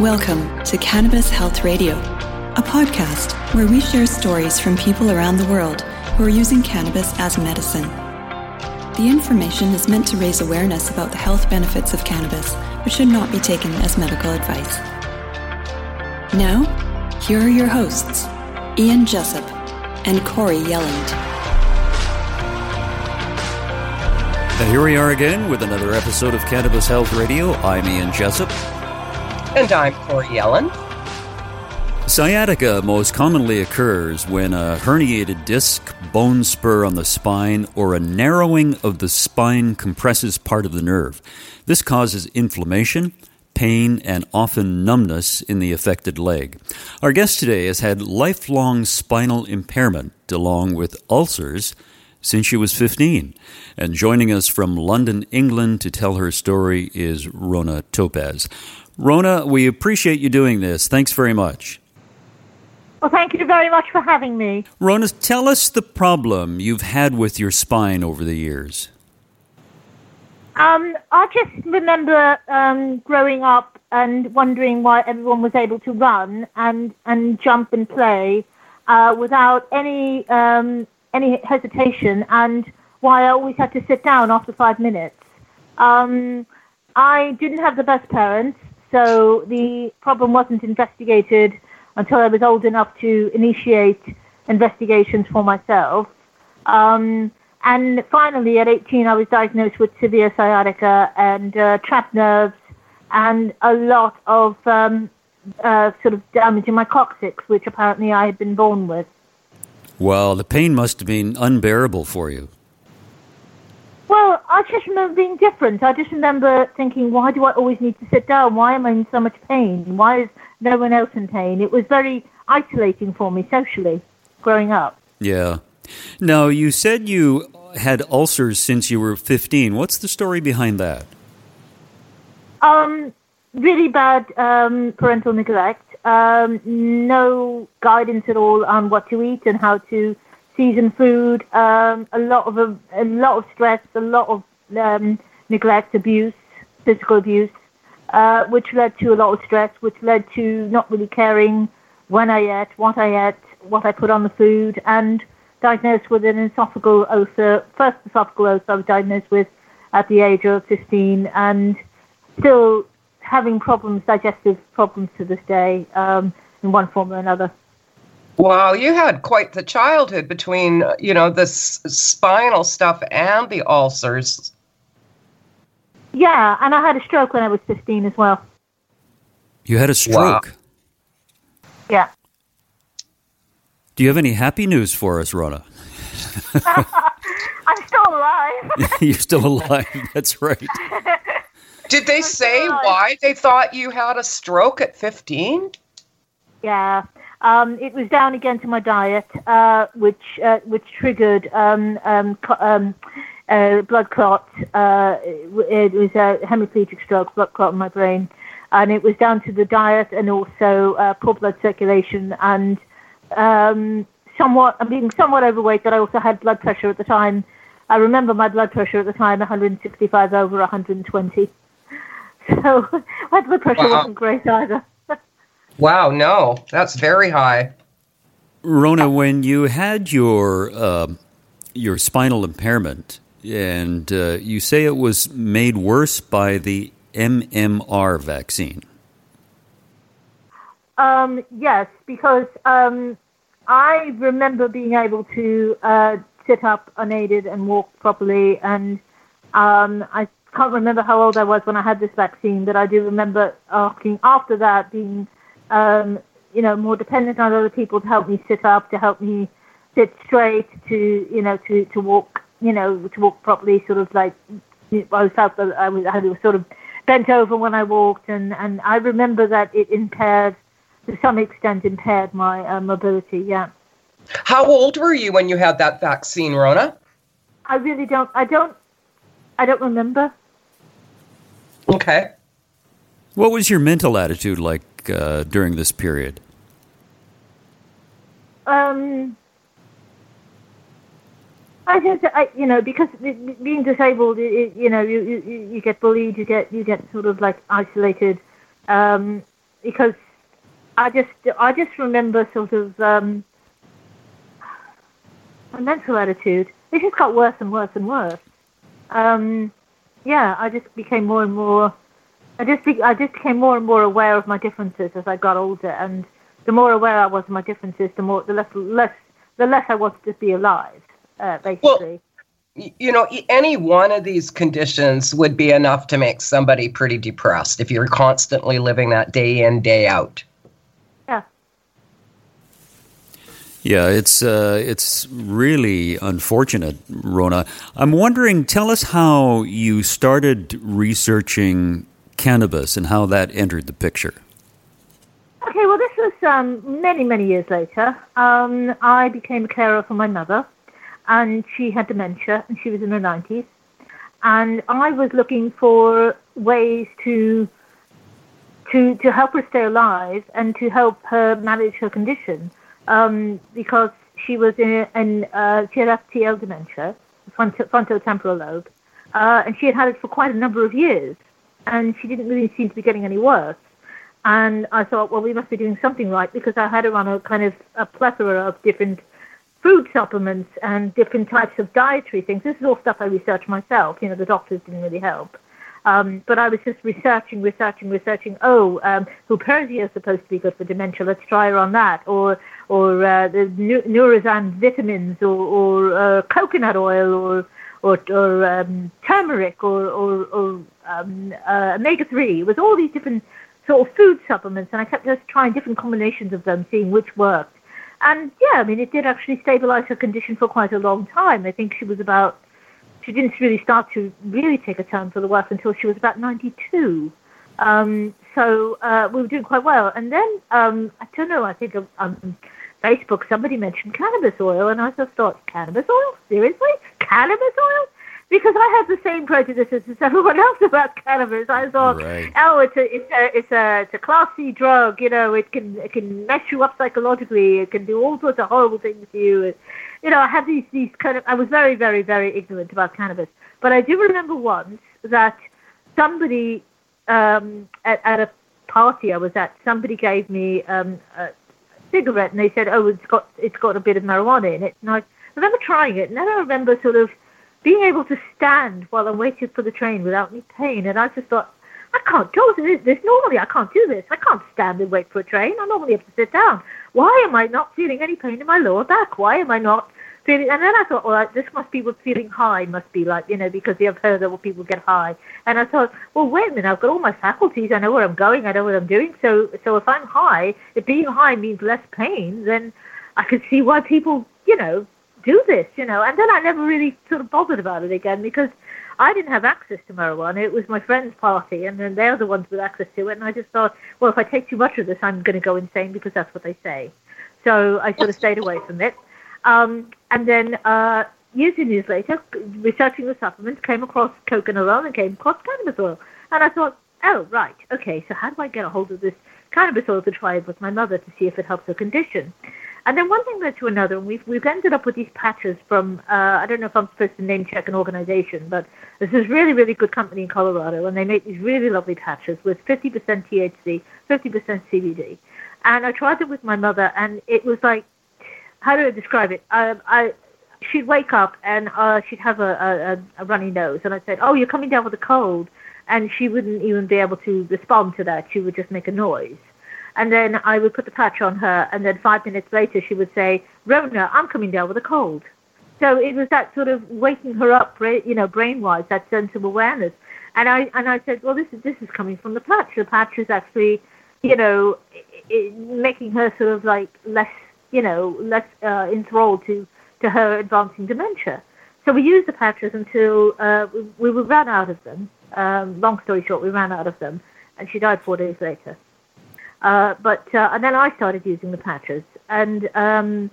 Welcome to Cannabis Health Radio, a podcast where we share stories from people around the world who are using cannabis as medicine. The information is meant to raise awareness about the health benefits of cannabis, but should not be taken as medical advice. Now, here are your hosts, Ian Jessup and Corey Yelland. And here we are again with another episode of Cannabis Health Radio. I'm Ian Jessup. And I'm Corey Yellen. Sciatica most commonly occurs when a herniated disc, bone spur on the spine, or a narrowing of the spine compresses part of the nerve. This causes inflammation, pain, and often numbness in the affected leg. Our guest today has had lifelong spinal impairment along with ulcers since she was 15. And joining us from London, England to tell her story is Rona Topaz. Rona, we appreciate you doing this. Thanks very much. Well, thank you very much for having me. Rona, tell us the problem you've had with your spine over the years. Um, I just remember um, growing up and wondering why everyone was able to run and, and jump and play uh, without any um, any hesitation, and why I always had to sit down after five minutes. Um, I didn't have the best parents, so the problem wasn't investigated until I was old enough to initiate investigations for myself. Um, and finally, at 18, I was diagnosed with severe sciatica and uh, trapped nerves and a lot of um, uh, sort of damage in my coccyx, which apparently I had been born with. Well, the pain must have been unbearable for you. Well, I just remember being different. I just remember thinking, why do I always need to sit down? Why am I in so much pain? Why is no one else in pain? It was very isolating for me socially growing up. Yeah. Now, you said you had ulcers since you were 15. What's the story behind that? Um, really bad um, parental neglect. Um, no guidance at all on what to eat and how to season food. Um, a lot of a, lot of stress, a lot of um, neglect, abuse, physical abuse, uh, which led to a lot of stress, which led to not really caring when I ate, what I ate, what I put on the food, and diagnosed with an esophageal ulcer. First esophageal ulcer I was diagnosed with at the age of 15, and still having problems, digestive problems to this day, um, in one form or another. Wow, you had quite the childhood between, you know, the s- spinal stuff and the ulcers. Yeah, and I had a stroke when I was 15 as well. You had a stroke? Wow. Yeah. Do you have any happy news for us, Rona? I'm still alive. You're still alive. That's right. Did they say why they thought you had a stroke at 15? Yeah. Um, it was down again to my diet, uh, which uh, which triggered um, um, um uh, blood clot. Uh, it was a hemiplegic stroke, blood clot in my brain, and it was down to the diet and also uh, poor blood circulation and um, somewhat. I'm being somewhat overweight, but I also had blood pressure at the time. I remember my blood pressure at the time 165 over 120. So my blood pressure wow. wasn't great either. wow, no, that's very high. Rona, when you had your uh, your spinal impairment, and uh, you say it was made worse by the MMR vaccine. Um, yes, because um, I remember being able to uh, sit up unaided and walk properly, and um, I can't remember how old I was when I had this vaccine, but I do remember asking after that being, um, you know, more dependent on other people to help me sit up, to help me sit straight, to you know, to to walk, you know, to walk properly, sort of like I felt that I was, I was sort of bent over when I walked, and and I remember that it impaired, to some extent, impaired my uh, mobility. Yeah. How old were you when you had that vaccine, Rona? I really don't. I don't. I don't remember. Okay. What was your mental attitude like uh, during this period? Um, I just, I, you know, because being disabled, it, you know, you, you you get bullied, you get you get sort of like isolated. Um, because I just I just remember sort of um, my mental attitude. It just got worse and worse and worse. Um, yeah, I just became more and more. I just be, I just became more and more aware of my differences as I got older, and the more aware I was of my differences, the more the less less the less I wanted to be alive. Uh, basically. Well, you know, any one of these conditions would be enough to make somebody pretty depressed if you're constantly living that day in day out. Yeah. Yeah, it's uh, it's really unfortunate, Rona. I'm wondering, tell us how you started researching cannabis and how that entered the picture. Okay, well, this was um, many, many years later. Um, I became a carer for my mother, and she had dementia, and she was in her 90s. And I was looking for ways to to to help her stay alive and to help her manage her condition, um, because she was in, in uh, she had FTL dementia, frontotemporal lobe, uh, and she had had it for quite a number of years, and she didn't really seem to be getting any worse. And I thought, well, we must be doing something right because I had her on a kind of a plethora of different food supplements and different types of dietary things. This is all stuff I researched myself. You know, the doctors didn't really help. Um, but I was just researching, researching, researching. Oh, um, Huperzia is supposed to be good for dementia. Let's try her on that. Or, or uh, the Nurazyme vitamins, or, or uh, coconut oil, or, or, or um, turmeric, or, or, or um, uh, omega three. It was all these different sort of food supplements, and I kept just trying different combinations of them, seeing which worked. And yeah, I mean, it did actually stabilize her condition for quite a long time. I think she was about, she didn't really start to really take a turn for the worse until she was about 92. Um, so uh, we were doing quite well. And then, um, I don't know, I think on Facebook somebody mentioned cannabis oil, and I just thought, cannabis oil? Seriously? Cannabis oil? because I had the same prejudices as everyone else about cannabis. I thought, right. oh, it's a it's a it's a it's a class A drug. You know, it can it can mess you up psychologically. It can do all sorts of horrible things to you. you know, I had these these kind of. I was very very very ignorant about cannabis, but I do remember once that somebody um, at at a party I was at, somebody gave me um, a cigarette, and they said, oh, it's got it's got a bit of marijuana in it, and I remember trying it, and then I remember sort of being able to stand while I'm waiting for the train without any pain. And I just thought, I can't do this. Normally, I can't do this. I can't stand and wait for a train. I normally have to sit down. Why am I not feeling any pain in my lower back? Why am I not feeling? And then I thought, well, this must be what feeling high must be like, you know, because I've heard that people get high. And I thought, well, wait a minute. I've got all my faculties. I know where I'm going. I know what I'm doing. So, so if I'm high, if being high means less pain, then I can see why people, you know, do this, you know. And then I never really sort of bothered about it again because I didn't have access to marijuana. It was my friend's party, and then they're the ones with access to it. And I just thought, well, if I take too much of this, I'm going to go insane because that's what they say. So I sort of stayed away from it. Um, and then uh, years and years later, researching the supplements, came across coconut oil and came across cannabis oil. And I thought, oh, right, okay, so how do I get a hold of this cannabis oil to try it with my mother to see if it helps her condition? And then one thing led to another, and we've we've ended up with these patches from uh, I don't know if I'm supposed to name check an organization, but this is really really good company in Colorado, and they make these really lovely patches with 50% THC, 50% CBD. And I tried it with my mother, and it was like, how do I describe it? I, I she'd wake up and uh, she'd have a, a, a runny nose, and I said, "Oh, you're coming down with a cold," and she wouldn't even be able to respond to that. She would just make a noise. And then I would put the patch on her, and then five minutes later she would say, Rona, I'm coming down with a cold. So it was that sort of waking her up, you know, brain-wise, that sense of awareness. And I and I said, well, this is this is coming from the patch. The patch is actually, you know, it, making her sort of like less, you know, less uh, enthralled to to her advancing dementia. So we used the patches until uh, we, we ran out of them. Um, long story short, we ran out of them, and she died four days later. Uh, but uh, and then I started using the patches, and um,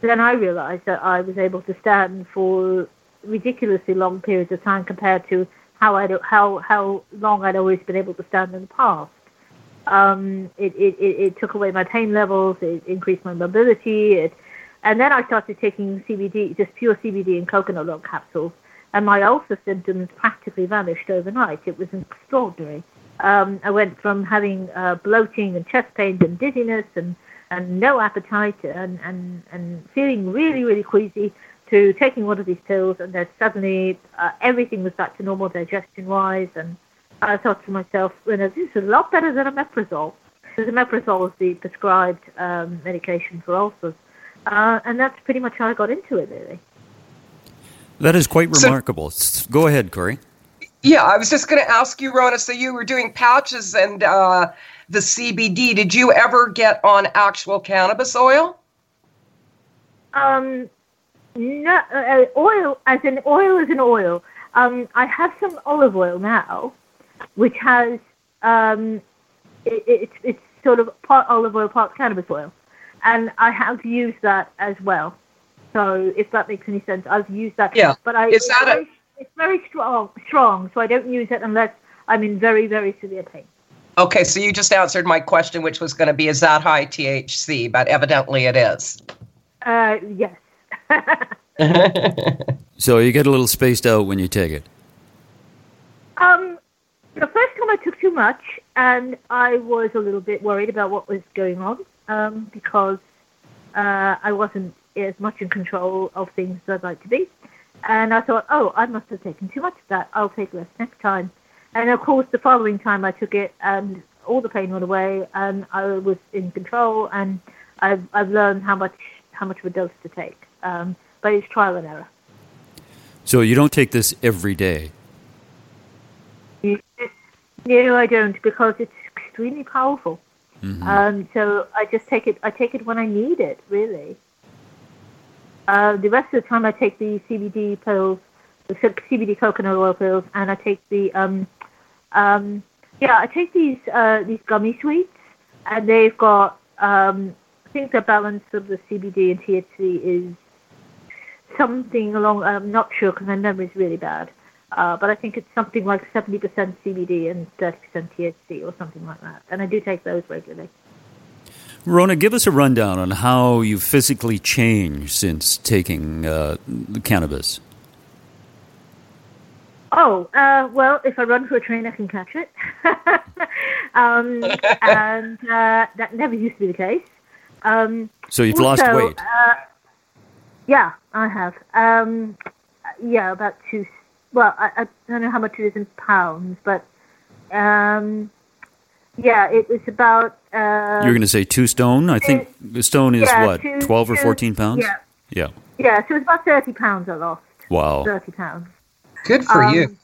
then I realised that I was able to stand for ridiculously long periods of time compared to how I how how long I'd always been able to stand in the past. Um, it, it, it, took away my pain levels. It increased my mobility. It, and then I started taking CBD, just pure CBD and coconut oil capsules, and my ulcer symptoms practically vanished overnight. It was extraordinary. Um, I went from having uh, bloating and chest pains and dizziness and, and no appetite and, and, and feeling really, really queasy to taking one of these pills, and then suddenly uh, everything was back to normal digestion wise. And I thought to myself, you know, this is a lot better than omeprazole. Because omeprazole is the prescribed um, medication for ulcers. Uh, and that's pretty much how I got into it, really. That is quite remarkable. So, Go ahead, Corey. Yeah, I was just going to ask you, Rona. So you were doing patches and uh, the CBD. Did you ever get on actual cannabis oil? Um, no, uh, oil as in oil is an oil. Um, I have some olive oil now, which has um, it, it's it's sort of part olive oil, part cannabis oil, and I have used that as well. So if that makes any sense, I've used that. Yeah. But I is that a, it's very strong, strong. So I don't use it unless I'm in very very severe pain. Okay, so you just answered my question, which was going to be, is that high THC? But evidently it is. Uh, yes. so you get a little spaced out when you take it. Um, the first time I took too much, and I was a little bit worried about what was going on um, because uh, I wasn't as much in control of things as I'd like to be. And I thought, oh, I must have taken too much of that. I'll take less next time. And of course, the following time I took it, and all the pain went away, and I was in control, and I've, I've learned how much how much of a dose to take. Um, but it's trial and error. So you don't take this every day? No, I don't because it's extremely powerful. Mm-hmm. Um, so I just take it. I take it when I need it, really. Uh, the rest of the time, I take the CBD pills, the CBD coconut oil pills, and I take the um, um, yeah, I take these uh, these gummy sweets, and they've got um, I think the balance of the CBD and THC is something along. I'm not sure because my memory is really bad. Uh, but I think it's something like 70% CBD and 30% THC or something like that. And I do take those regularly. Rona, give us a rundown on how you've physically changed since taking uh, the cannabis. Oh, uh, well, if I run for a train, I can catch it. um, and uh, that never used to be the case. Um, so you've also, lost weight? Uh, yeah, I have. Um, yeah, about two well, I, I, don't know how much it is in pounds, but um, yeah, it was about. Uh, You're going to say two stone? I think the stone is yeah, what, two, 12 or two, 14 pounds? Yeah. Yeah. Yeah, so it was about 30 pounds I lost. Wow. 30 pounds. Good for Um, you.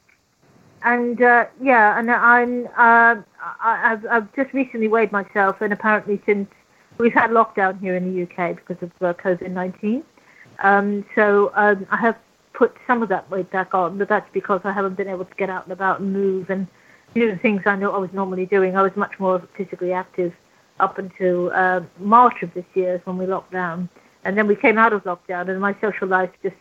And uh, yeah, and I'm uh, I, I've, I've just recently weighed myself, and apparently since we've had lockdown here in the UK because of uh, COVID nineteen, um, so um, I have put some of that weight back on, but that's because I haven't been able to get out and about and move and do the things I know I was normally doing. I was much more physically active up until uh, March of this year when we locked down, and then we came out of lockdown, and my social life just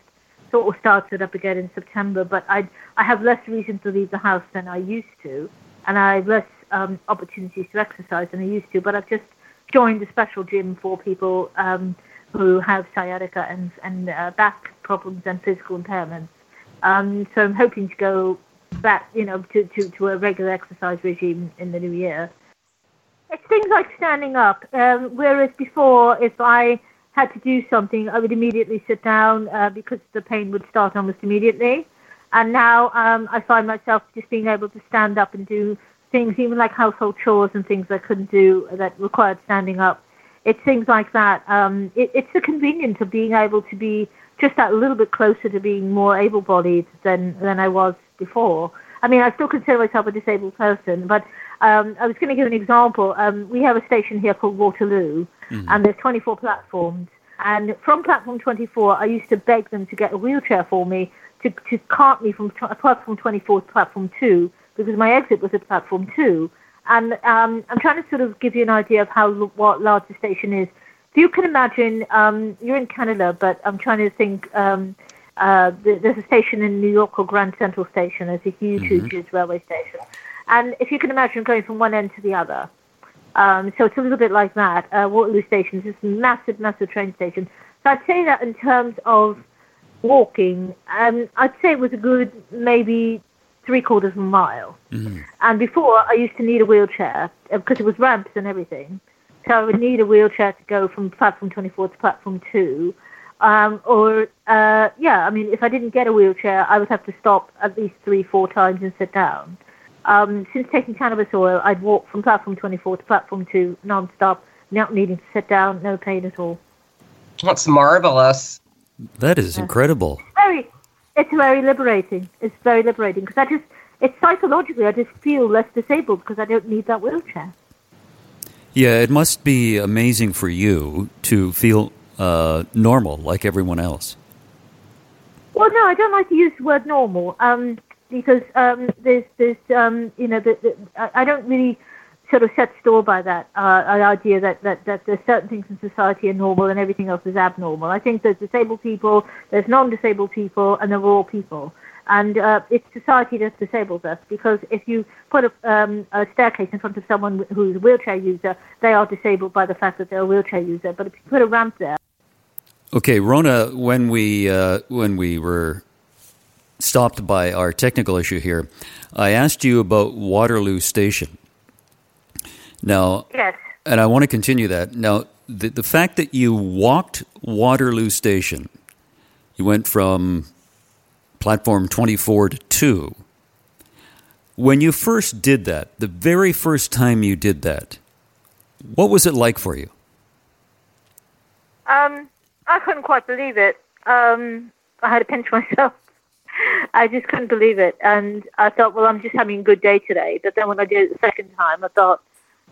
sort of started up again in September. But I I have less reason to leave the house than I used to, and I have less um, opportunities to exercise than I used to. But I've just joined a special gym for people um, who have sciatica and and uh, back problems and physical impairments. Um, so I'm hoping to go back, you know, to, to, to a regular exercise regime in the new year. It's things like standing up. Um, whereas before, if I had to do something, I would immediately sit down uh, because the pain would start almost immediately. And now um, I find myself just being able to stand up and do things, even like household chores and things I couldn't do that required standing up. It's things like that. Um, it, it's the convenience of being able to be just that little bit closer to being more able-bodied than than I was before. I mean, I still consider myself a disabled person, but um, I was going to give an example. Um, we have a station here called Waterloo, Mm-hmm. and there's 24 platforms. And from platform 24, I used to beg them to get a wheelchair for me to, to cart me from t- platform 24 to platform 2 because my exit was at platform 2. And um, I'm trying to sort of give you an idea of how what large the station is. If you can imagine, um, you're in Canada, but I'm trying to think. Um, uh, there's a station in New York called Grand Central Station. It's a huge, huge, huge railway station. And if you can imagine going from one end to the other, um, so it's a little bit like that. Uh, Waterloo Station is this massive, massive train station. So I'd say that in terms of walking, um, I'd say it was a good maybe three quarters of a mile. Mm-hmm. And before, I used to need a wheelchair because uh, it was ramps and everything. So I would need a wheelchair to go from platform 24 to platform 2. Um, or, uh, yeah, I mean, if I didn't get a wheelchair, I would have to stop at least three, four times and sit down. Um, since taking cannabis oil, I'd walk from platform 24 to platform 2 non-stop, not needing to sit down, no pain at all. That's marvelous. That is incredible. It's very, it's very liberating. It's very liberating because I just, it's psychologically, I just feel less disabled because I don't need that wheelchair. Yeah, it must be amazing for you to feel uh, normal like everyone else. Well, no, I don't like to use the word normal um, because um, there's, there's, um, you know, the, the, I don't really sort of set store by that uh, idea that, that, that there's certain things in society are normal and everything else is abnormal. I think there's disabled people, there's non-disabled people, and there are all people. And uh, it's society that disables us because if you put a, um, a, staircase in front of someone who's a wheelchair user, they are disabled by the fact that they're a wheelchair user. But if you put a ramp there. Okay, Rona, when we uh, when we were stopped by our technical issue here, I asked you about Waterloo Station. Now, yes. and I want to continue that. Now, the, the fact that you walked Waterloo Station, you went from platform 24 to 2. When you first did that, the very first time you did that, what was it like for you? Um, I couldn't quite believe it. Um, I had to pinch myself. I just couldn't believe it. And I thought, well, I'm just having a good day today. But then when I did it the second time, I thought,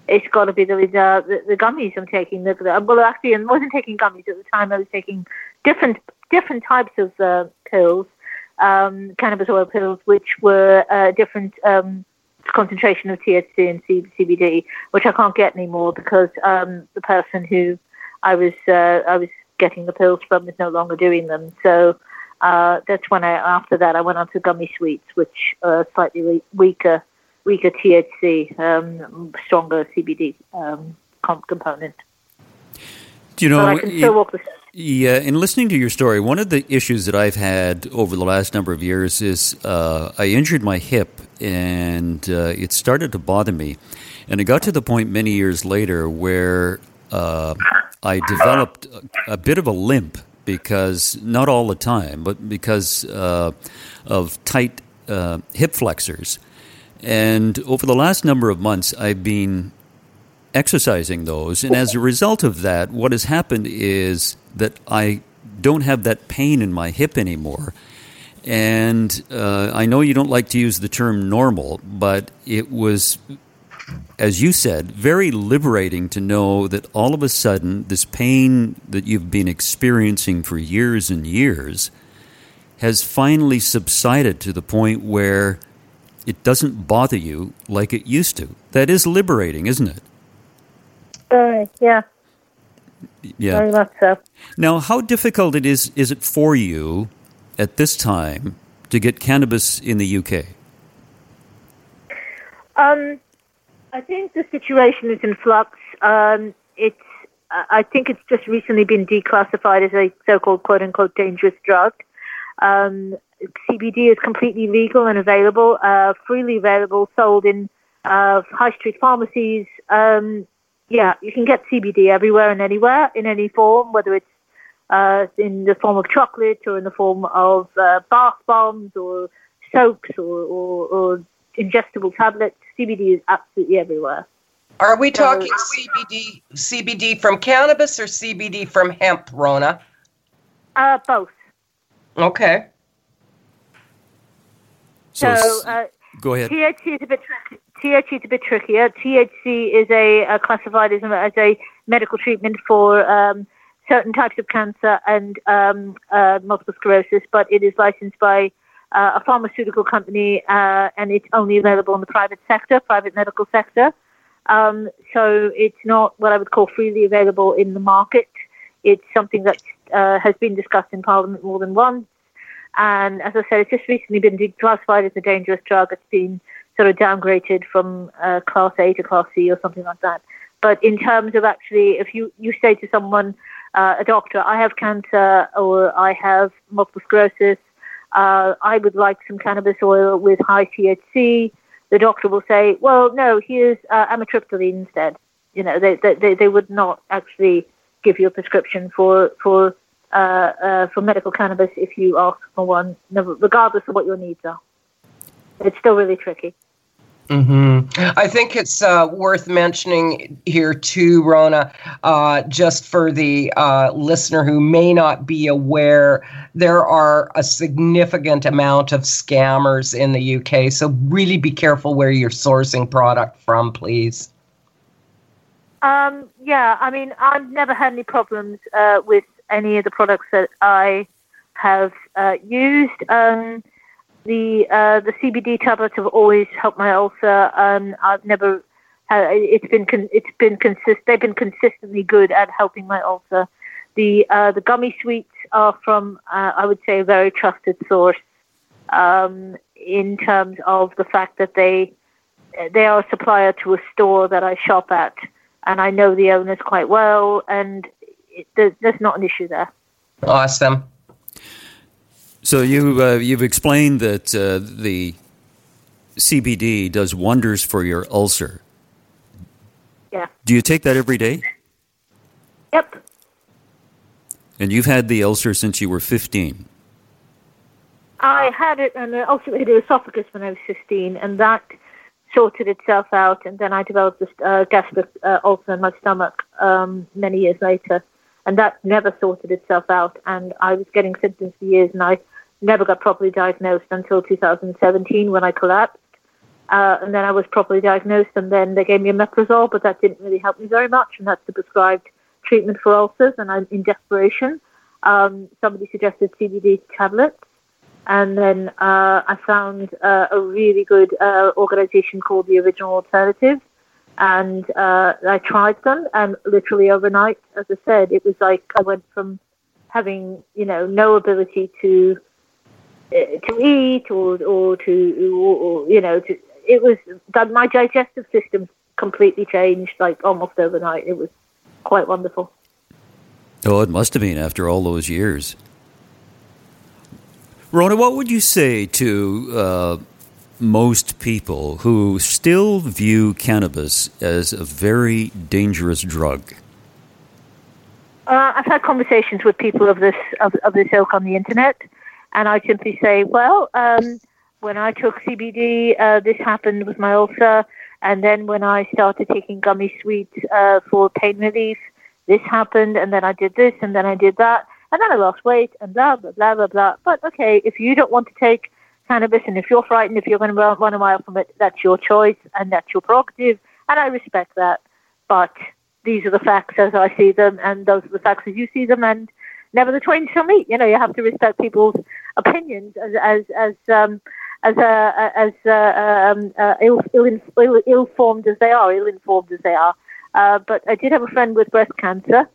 it's got to be the, the, the gummies I'm taking. The, the, well, actually, I wasn't taking gummies at the time. I was taking different different types of uh, pills, um, cannabis oil pills, which were uh, different um, concentration of THC and C- CBD, which I can't get anymore because um, the person who I was uh, I was getting the pills from is no longer doing them. So uh, that's when I after that I went on to gummy sweets, which are slightly weaker weaker THC, um, stronger CBD um, component. Do you know? But I can still walk the yeah, in listening to your story, one of the issues that I've had over the last number of years is uh, I injured my hip and uh, it started to bother me. And it got to the point many years later where uh, I developed a, bit of a limp because, not all the time, but because uh, of tight uh, hip flexors. And over the last number of months, I've been exercising those. And as a result of that, what has happened is that I don't have that pain in my hip anymore. And uh, I know you don't like to use the term normal, but it was, as you said, very liberating to know that all of a sudden this pain that you've been experiencing for years and years has finally subsided to the point where it doesn't bother you like it used to. That is liberating, isn't it? Uh, yeah. Yeah. Very much so. Now, how difficult it is is it for you at this time to get cannabis in the UK? Um, I think the situation is in flux. Um, it's I think it's just recently been declassified as a so-called "quote-unquote" dangerous drug. Um, CBD is completely legal and available, uh, freely available, sold in uh, high street pharmacies. Um, yeah, you can get CBD everywhere and anywhere in any form, whether it's uh, in the form of chocolate or in the form of uh, bath bombs or soaps or, or, or, ingestible tablets. CBD is absolutely everywhere. Are we talking so, CBD CBD from cannabis or CBD from hemp, Rona? Uh, both. Okay. So, so uh, go ahead. THC is a bit tricky. THC is a bit trickier. THC is a, a classified as a, as a, medical treatment for um, certain types of cancer and um, uh, multiple sclerosis, but it is licensed by uh, a pharmaceutical company uh, and it's only available in the private sector, private medical sector. Um, so it's not what I would call freely available in the market. It's something that uh, has been discussed in Parliament more than once. And as I said, it's just recently been declassified as a dangerous drug. It's been sort of downgraded from uh, class A to class C or something like that. But in terms of actually, if you, you say to someone, uh, a doctor, I have cancer or I have multiple sclerosis, uh, I would like some cannabis oil with high THC. The doctor will say, well, no, here's uh, amitriptyline instead. You know, they, they, they would not actually give you a prescription for, for, uh, uh, for medical cannabis if you ask for one, regardless of what your needs are. It's still really tricky. Mm-hmm. I think it's uh, worth mentioning here too, Rona, uh, just for the uh, listener who may not be aware, there are a significant amount of scammers in the UK. So really be careful where you're sourcing product from, please. Um, yeah, I mean, I've never had any problems uh, with any of the products that I have uh, used. Um, the uh, the CBD tablets have always helped my ulcer. Um, I've never had, it's been con- it's been consist they've been consistently good at helping my ulcer. The uh, the gummy sweets are from uh, I would say a very trusted source um, in terms of the fact that they they are a supplier to a store that I shop at, and I know the owners quite well, and it, there's, there's not an issue there. Awesome. So you uh, you've explained that uh, the CBD does wonders for your ulcer. Yeah. Do you take that every day? Yep. And you've had the ulcer since you were 15. I had it and ulcerated esophagus when I was 15, and that sorted itself out. And then I developed this uh, gastric uh, ulcer in my stomach um, many years later, and that never sorted itself out. And I was getting symptoms for years, and I never got properly diagnosed until 2017 when I collapsed. Uh, and then I was properly diagnosed, and then they gave me omeprazole, but that didn't really help me very much, and that's the prescribed treatment for ulcers. And I'm in desperation. Um, somebody suggested CBD tablets, and then uh, I found uh, a really good uh, organization called the Original Alternative, and uh, I tried them, and literally overnight, as I said, it was like I went from having you know no ability to to eat or or to or, or, you know to, it was that my digestive system completely changed like almost overnight. It was quite wonderful. Oh, it must have been after all those years. Rona, what would you say to uh, most people who still view cannabis as a very dangerous drug? Uh, I've had conversations with people of this of, of this ilk on the internet, and I simply say, well, um, when I took CBD, uh, this happened with my ulcer. And then when I started taking gummy sweets uh, for pain relief, this happened. And then I did this, and then I did that. And then I lost weight, and blah, blah, blah, blah, blah. But okay, if you don't want to take cannabis, and if you're frightened, if you're going to run, run a mile from it, that's your choice, and that's your prerogative. And I respect that. But these are the facts as I see them, and those are the facts as you see them. And never the twain shall meet. You know, you have to respect people's opinions as as as um, as uh, as uh, um, uh, ill, ill, Ill, formed as they are, ill informed as they are. Uh, but I did have a friend with breast cancer,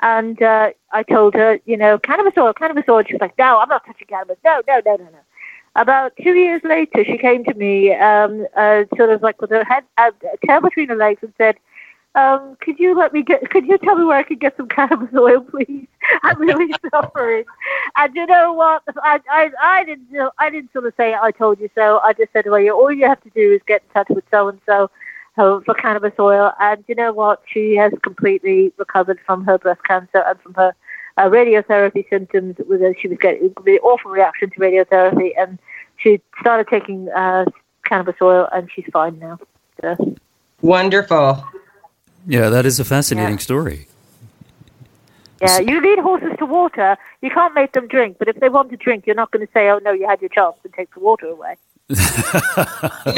and uh, I told her, you know, cannabis oil, cannabis oil. She was like, no, I'm not touching cannabis. No, no, no, no, no. About two years later, she came to me, um, uh, sort of like with her head, tail between her legs, and said, um, could you let me get, could you tell me where I could get some cannabis oil, please? I'm really suffering. And you know what? I, I, I didn't, I didn't sort of say, I told you so. I just said, well, you, all you have to do is get in touch with so-and-so for cannabis oil. And you know what? She has completely recovered from her breast cancer and from her uh, radiotherapy symptoms. With she was getting really awful reaction to radiotherapy, and she started taking uh, cannabis oil, and she's fine now. So. Wonderful. Yeah, that is a fascinating yeah. story. Yeah, you lead horses to water. You can't make them drink, but if they want to drink, you're not going to say, "Oh no, you had your chance," and take the water away.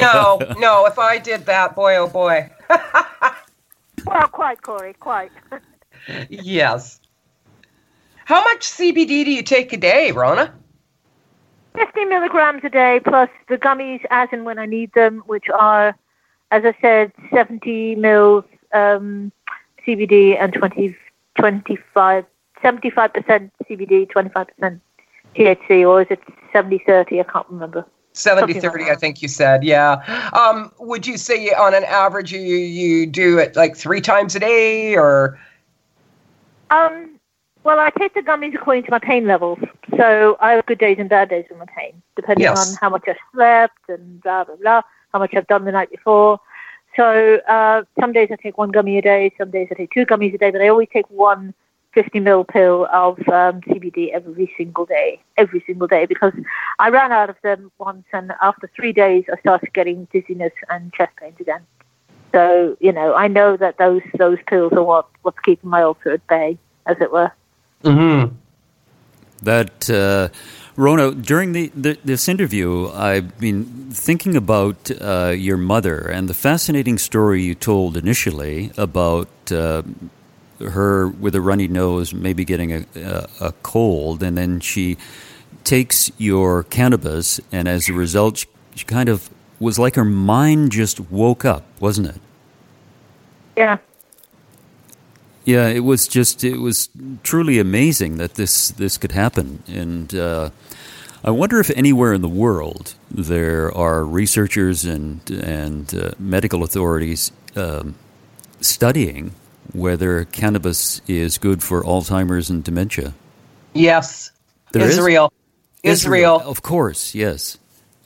no, no. If I did that, boy, oh boy. well, quite, Corey, quite. yes. How much CBD do you take a day, Rona? 50 milligrams a day, plus the gummies as and when I need them, which are, as I said, 70 mils um, CBD and 20, 25, 75% CBD, 25% THC, or is it 70 30? I can't remember. 70 30, like I think you said. Yeah. Um, would you say on an average you, you do it like three times a day or? Um, Well, I take the gummies according to my pain levels. So I have good days and bad days with my pain, depending Yes. on how much I slept and blah, blah, blah, how much I've done the night before. So uh, some days I take one gummy a day, some days I take two gummies a day, but I always take one 50 ml pill of um, CBD every single day, every single day, because I ran out of them once, and after three days I started getting dizziness and chest pains again. So you know, I know that those those pills are what what's keeping my ulcer at bay, as it were. Mm-hmm. That uh, Rona, during the, the this interview, I've been thinking about uh, your mother and the fascinating story you told initially about uh, her with a runny nose, maybe getting a, a, a cold, and then she takes your cannabis, and as a result, she, she kind of was like her mind just woke up, wasn't it? Yeah. Yeah, it was just it was truly amazing that this this could happen, and uh, I wonder if anywhere in the world there are researchers and and uh, medical authorities um, studying whether cannabis is good for Alzheimer's and dementia. Yes. There is? Israel. Israel. of course, yes.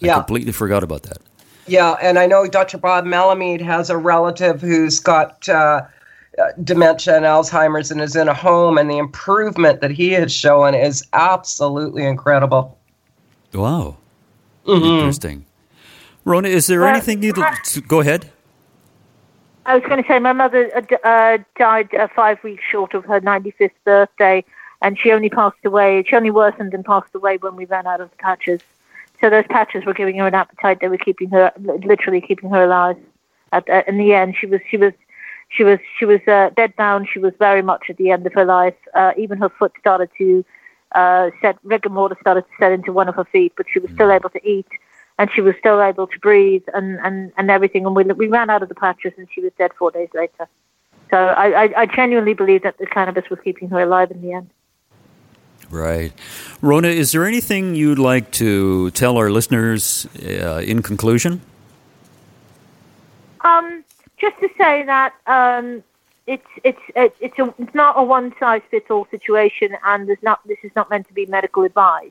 I Yeah. completely forgot about that. Yeah, and I know Dr. Bob Melamede has a relative who's got uh, dementia and Alzheimer's and is in a home, and the improvement that he has shown is absolutely incredible. Wow, Mm-hmm. interesting. Rona, is there Well, anything you'd I- go ahead? I was going to say my mother uh, uh, died uh, five weeks short of her 95th birthday, and she only passed away. She only worsened and passed away when we ran out of the patches. So those patches were giving her an appetite. They were keeping her, literally keeping her alive. At, uh, in the end, she was she was she was she was uh, dead down. She was very much at the end of her life. Uh, even her foot started to uh, set rigor mortis started to set into one of her feet, but she was still able to eat and she was still able to breathe and, and, and everything. And we, we ran out of the patches, and she was dead four days later. So I, I, I genuinely believe that the cannabis was keeping her alive in the end. Right. Rona, is there anything you'd like to tell our listeners uh, in conclusion? Um, just to say that um, it's it's it's a, it's not a one size fits all situation, and there's not this is not meant to be medical advice.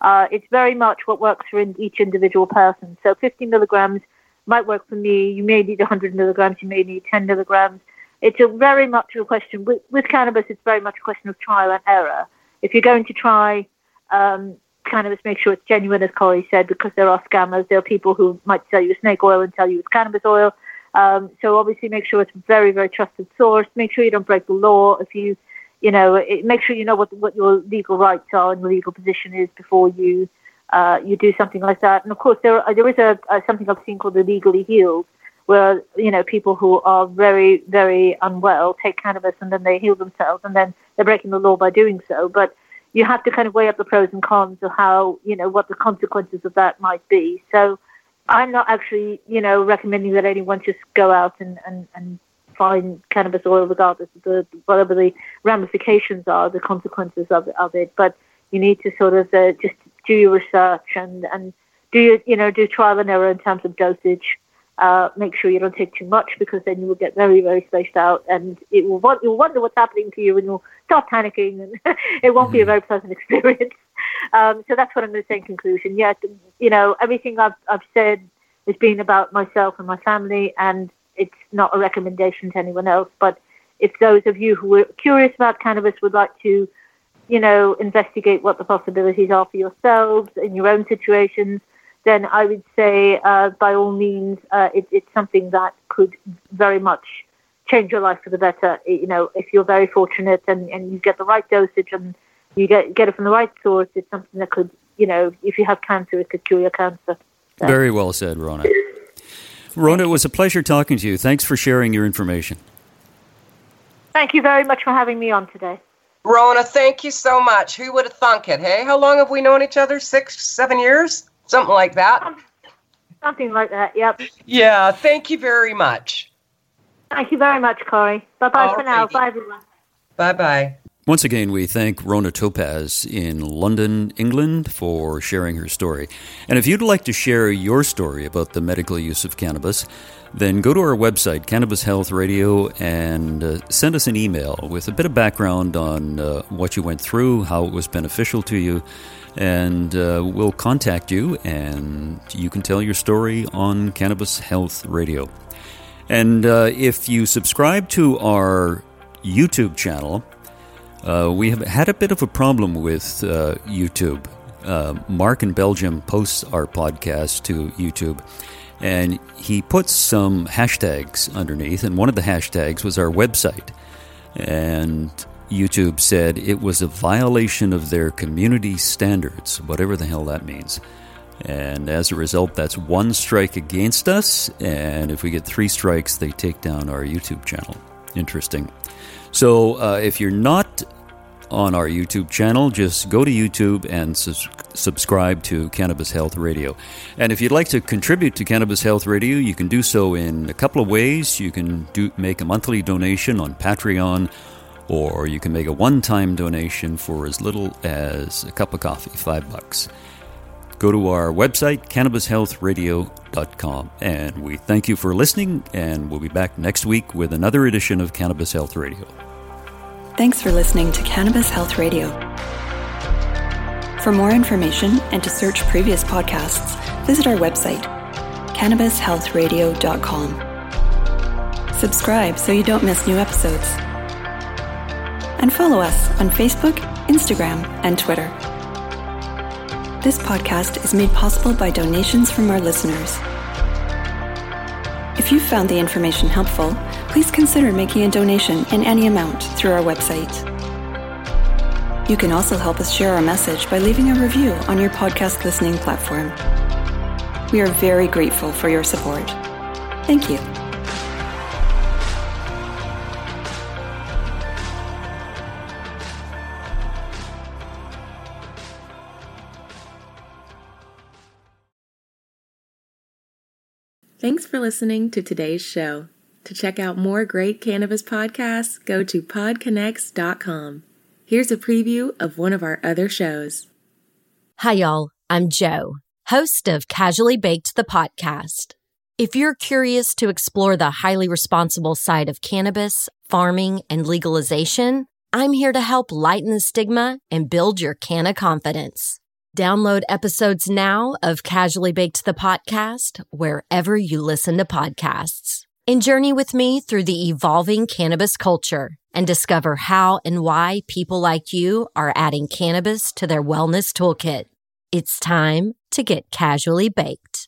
Uh, it's very much what works for in, each individual person. So 50 milligrams might work for me. You may need 100 milligrams. You may need 10 milligrams. It's a very much a question with, with cannabis. It's very much a question of trial and error. If you're going to try um, cannabis, make sure it's genuine, as Corey said, because there are scammers. There are people who might sell you snake oil and tell you it's cannabis oil. Um, so obviously, make sure it's a very, very trusted source. Make sure you don't break the law. If you, you know, it, make sure you know what what your legal rights are and legal position is before you uh, you do something like that. And of course, there there is a, a something I've seen called illegally healed, where you know people who are very, very unwell take cannabis and then they heal themselves, and then they're breaking the law by doing so. But you have to kind of weigh up the pros and cons of how you know what the consequences of that might be. So I'm not actually you know recommending that anyone just go out and and, and find cannabis oil regardless of the whatever the ramifications are, the consequences of, of it. But you need to sort of uh, just do your research and and do your, you know do trial and error in terms of dosage. Uh, make sure you don't take too much because then you will get very very spaced out and it will you'll wonder what's happening to you and you'll start panicking and it won't be a very pleasant experience. Um, so that's what I'm going to say in conclusion. Yes, you know everything I've I've said has been about myself and my family and it's not a recommendation to anyone else. But if those of you who are curious about cannabis would like to, you know, investigate what the possibilities are for yourselves in your own situations, then I would say, uh, by all means, uh, it, it's something that could very much change your life for the better. You know, if you're very fortunate and, and you get the right dosage and you get get it from the right source, it's something that could, you know, if you have cancer, it could cure your cancer. So- Very well said, Rona. Rona, it was a pleasure talking to you. Thanks for sharing your information. Thank you very much for having me on today. Rona, thank you so much. Who would have thunk it? Hey, how long have we known each other? Six, seven years? Something like that. Something like that. Yep. Yeah, thank you very much. Thank you very much, Corey. Bye bye for now. Bye, everyone. Bye bye. Once again, we thank Rona Topaz in London, England, for sharing her story. And if you'd like to share your story about the medical use of cannabis, then go to our website, Cannabis Health Radio, and uh, send us an email with a bit of background on uh, what you went through, how it was beneficial to you, and uh, we'll contact you and you can tell your story on Cannabis Health Radio. And uh, if you subscribe to our YouTube channel, uh, we have had a bit of a problem with uh, YouTube. Uh, Mark in Belgium posts our podcast to YouTube, and he puts some hashtags underneath, and one of the hashtags was our website. And YouTube said it was a violation of their community standards, whatever the hell that means. And as a result, that's one strike against us. And if we get three strikes, they take down our YouTube channel. Interesting. So uh, if you're not on our YouTube channel, just go to YouTube and sus- subscribe to Cannabis Health Radio. And if you'd like to contribute to Cannabis Health Radio, you can do so in a couple of ways. You can do make a monthly donation on Patreon, or you can make a one-time donation for as little as a cup of coffee, five bucks. Go to our website, cannabishealthradio.com. And we thank you for listening, and we'll be back next week with another edition of Cannabis Health Radio. Thanks for listening to Cannabis Health Radio. For more information and to search previous podcasts, visit our website, cannabishealthradio.com. Subscribe so you don't miss new episodes. And follow us on Facebook, Instagram, and Twitter. This podcast is made possible by donations from our listeners. If you found the information helpful, please consider making a donation in any amount through our website. You can also help us share our message by leaving a review on your podcast listening platform. We are very grateful for your support. Thank you. Thanks for listening to today's show. To check out more great cannabis podcasts, go to podconnects.com. Here's a preview of one of our other shows. Hi, y'all. I'm Joe, host of Casually Baked the podcast. If you're curious to explore the highly responsible side of cannabis, farming, and legalization, I'm here to help lighten the stigma and build your canna confidence. Download episodes now of Casually Baked the podcast wherever you listen to podcasts. And journey with me through the evolving cannabis culture and discover how and why people like you are adding cannabis to their wellness toolkit. It's time to get casually baked.